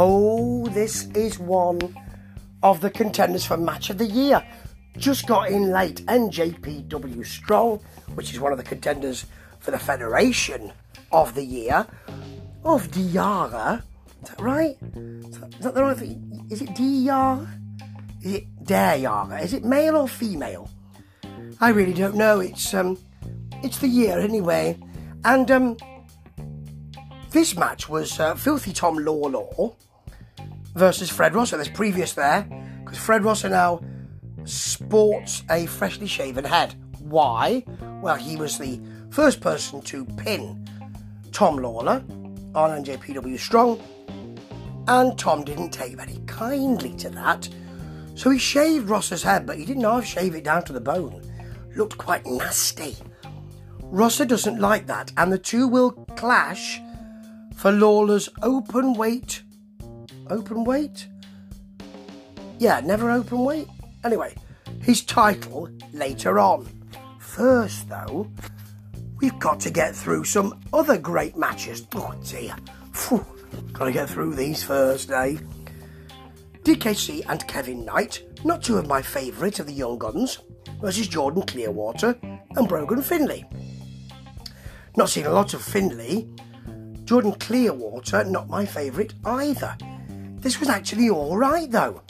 Oh, this is one of the contenders for Match of the Year. Just got in late. NJPW Strong, which is one of the contenders for the Federation of the Year, of Diara. Is that right? Is that, the right thing? Is it Diara? Is it Diara? Is it male or female? I really don't know. It's um, it's the year anyway, and um, this match was uh, Filthy Tom Law versus Fred Rosser. There's previous there because Fred Rosser now sports a freshly shaven head. Why? Well, he was the first person to pin Tom Lawlor on NJPW Strong, and Tom didn't take very kindly to that. So he shaved Rosser's head, but he didn't half shave it down to the bone. Looked quite nasty. Rosser doesn't like that, and the two will clash for Lawlor's open weight. Open weight? Yeah, never open weight. Anyway, his title later on. First, though, we've got to get through some other great matches. Oh dear. Gotta get through these first, eh? DKC and Kevin Knight, not two of my favourite of the Young Guns, versus Jordan Clearwater and Brogan Finlay. Not seen a lot of Finlay. Jordan Clearwater, not my favourite either. This was actually alright though.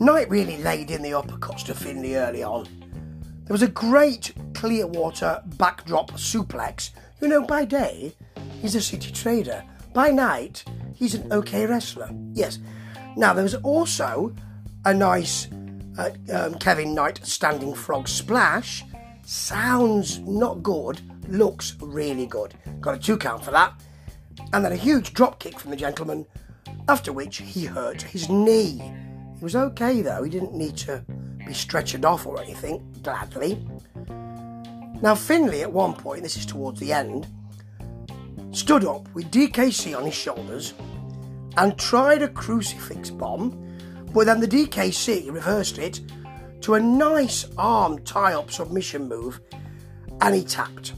Knight really laid in the uppercuts to Finlay early on. There was a great Clearwater backdrop suplex. You know, by day, he's a city trader. By night, he's an okay wrestler. Yes. Now, there was also a nice uh, um, Kevin Knight standing frog splash. Sounds not good, looks really good. Got a two count for that. And then a huge drop kick from the gentleman, after which he hurt his knee. He was okay though, he didn't need to be stretchered off or anything, gladly. Now, Finlay, at one point, this is towards the end, stood up with DKC on his shoulders and tried a crucifix bomb, but then the DKC reversed it to a nice arm tie up submission move and he tapped.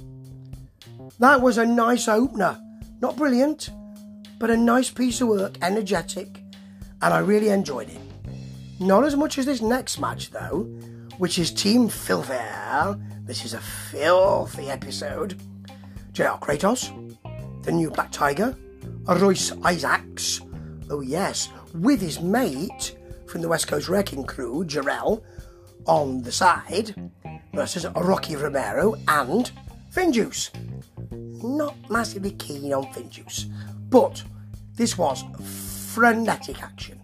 That was a nice opener. Not brilliant, but a nice piece of work, energetic, and I really enjoyed it. Not as much as this next match, though, which is Team Filthy. This is a filthy episode. JR Kratos, the new Black Tiger, Royce Isaacs, oh yes, with his mate from the West Coast Wrecking Crew, Jorel, on the side, versus Rocky Romero and Finjuice. Not massively keen on Finjuice, but this was frenetic action.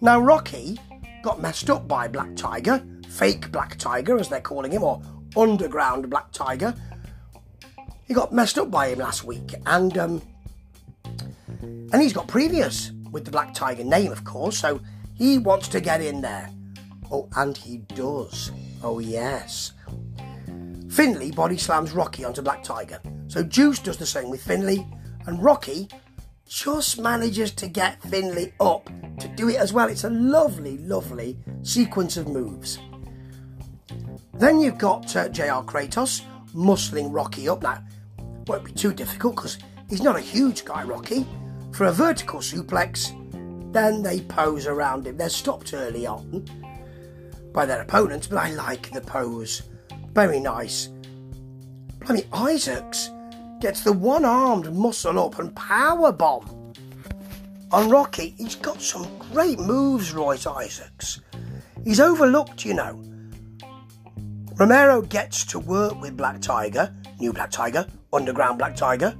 Now, Rocky got messed up by Black Tiger, fake Black Tiger as they're calling him, or underground Black Tiger. He got messed up by him last week, and um, and he's got previous with the Black Tiger name, of course, so he wants to get in there. Oh, and he does. Oh, yes. Finlay body slams Rocky onto Black Tiger. So Juice does the same with Finlay, and Rocky just manages to get Finlay up to do it as well. It's a lovely, lovely sequence of moves. Then you've got uh, JR Kratos muscling Rocky up. Now, won't be too difficult because he's not a huge guy, Rocky. For a vertical suplex, then they pose around him. They're stopped early on by their opponents, but I like the pose. Very nice. Blimey, Isaacs gets the one armed muscle up and power bomb on Rocky. He's got some great moves, Royce Isaacs. He's overlooked, you know. Romero gets to work with Black Tiger, new Black Tiger, underground Black Tiger,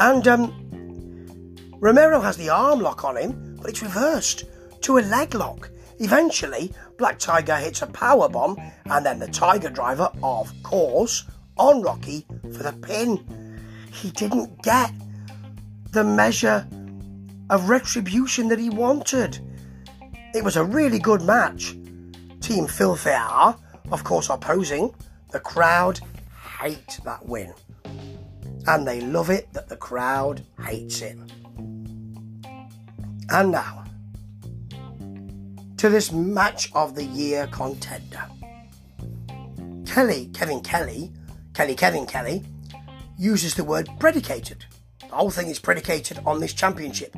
and um, Romero has the arm lock on him, but it's reversed to a leg lock. Eventually, Black Tiger hits a power bomb, and then the Tiger Driver, of course, on Rocky for the pin he didn't get the measure of retribution that he wanted. It was a really good match. Team Filthier, of course, opposing. The crowd hate that win. And they love it that the crowd hates it. And now, to this match of the year contender. Kelly, Kevin Kelly, Kelly Kevin Kelly, uses the word predicated. The whole thing is predicated on this championship.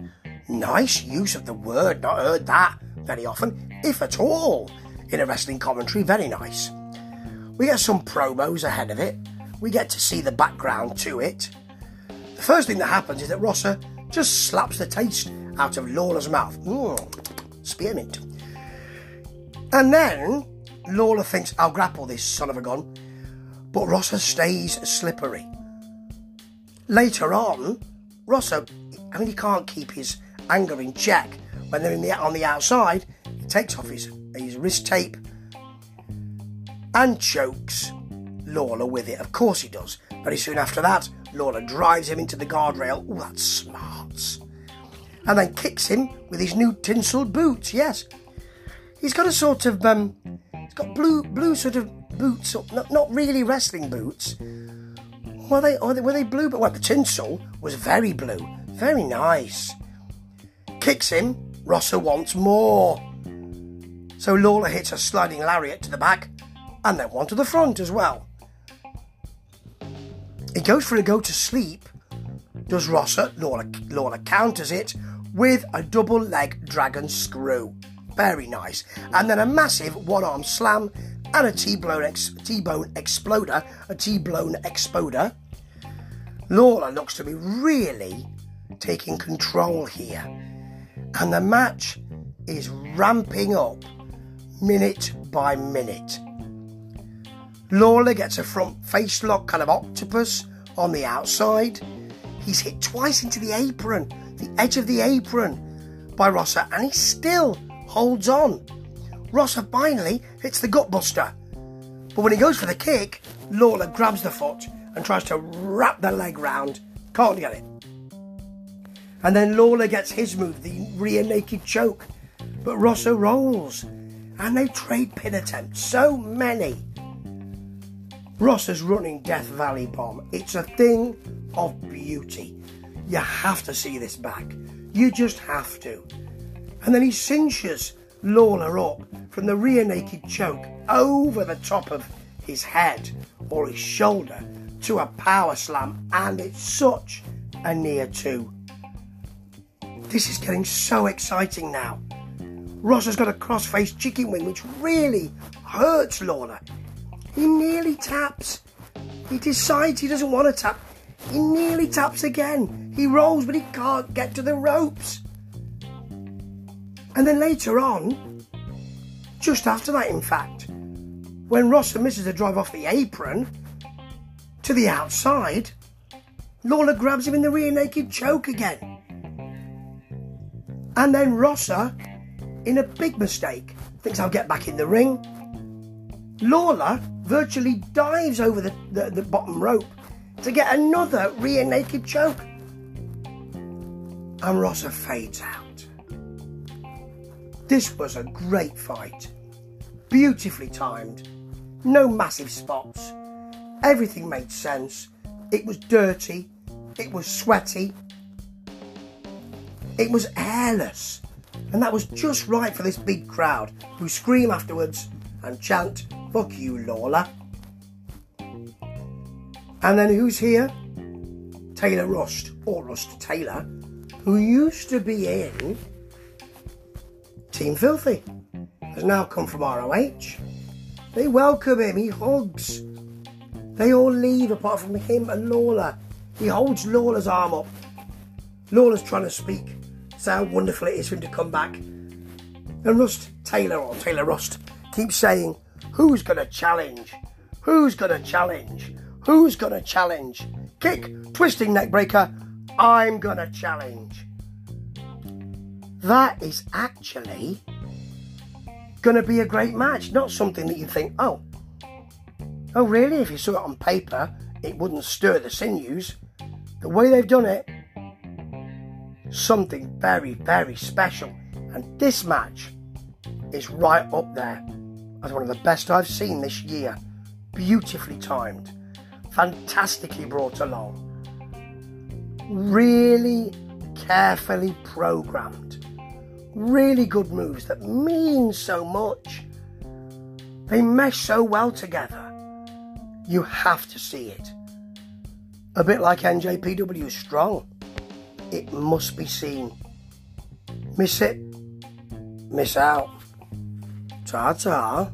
Nice use of the word, not heard that very often, if at all, in a wrestling commentary. Very nice. We get some promos ahead of it. We get to see the background to it. The first thing that happens is that Rosser just slaps the taste out of Lawlor's mouth. Mmm, spearmint. And then Lawlor thinks, I'll grapple this son of a gun. But Rosser stays slippery. Later on, Rosser, I mean, he can't keep his anger in check when they're in the, on the outside. He takes off his, his wrist tape and chokes Lawlor with it. Of course he does. Very soon after that, Lawlor drives him into the guardrail. Oh, that's smart. And then kicks him with his new tinselled boots. Yes, he's got a sort of um, he's got blue blue sort of boots, not, not really wrestling boots. Were they, were they were they blue? But well, the tinsel was very blue, very nice. Kicks him. Rosser wants more. So Lawlor hits a sliding lariat to the back and then one to the front as well. He goes for a go to sleep, does Rosser. Lawlor, Lawlor counters it with a double leg dragon screw. Very nice. And then a massive one arm slam and a T-bone, ex- T-bone exploder, a T-blown exploder. Lawlor looks to be really taking control here. And the match is ramping up minute by minute. Lawlor gets a front face lock kind of octopus on the outside. He's hit twice into the apron, the edge of the apron by Rosser, and he still holds on. Rosser uh, finally hits the gutbuster. But when he goes for the kick, Lawlor grabs the foot and tries to wrap the leg round. Can't get it. And then Lawlor gets his move, the rear naked choke. But Rosser rolls. And they trade pin attempts. So many. Rosser's running Death Valley bomb. It's a thing of beauty. You have to see this back. You just have to. And then he cinches Lawlor up from the rear naked choke over the top of his head or his shoulder to a power slam, and it's such a near two. This is getting so exciting now. Ross has got a crossface chicken wing, which really hurts Lawlor. He nearly taps. He decides he doesn't want to tap. He nearly taps again. He rolls, but he can't get to the ropes. And then later on, just after that, in fact, when Rosser misses a drive off the apron to the outside, Lawlor grabs him in the rear naked choke again. And then Rosser, in a big mistake, thinks I'll get back in the ring. Lawlor virtually dives over the, the, the bottom rope to get another rear naked choke. And Rosser fades out. This was a great fight. Beautifully timed. No massive spots. Everything made sense. It was dirty. It was sweaty. It was airless. And that was just right for this big crowd who scream afterwards and chant, Fuck you, Lawlor. And then who's here? Taylor Rust, or Rust Taylor, who used to be in Team Filthy, has now come from ROH. They welcome him, he hugs. They all leave apart from him and Lawlor. He holds Lawlor's arm up. Lawlor's trying to speak, say how wonderful it is for him to come back. And Rust Taylor, or Taylor Rust, keeps saying, Who's to challenge? Who's to challenge? Who's to challenge? Kick, twisting neckbreaker. I'm going to challenge. That is actually going to be a great match, not something that you think, oh, oh, really? If you saw it on paper, it wouldn't stir the sinews. The way they've done it, something very, very special. And this match is right up there as one of the best I've seen this year. Beautifully timed, fantastically brought along, really carefully programmed, really good moves that mean so much. They mesh so well together. You have to see it. A bit like NJPW Strong. It must be seen. Miss it, miss out. Ta ta.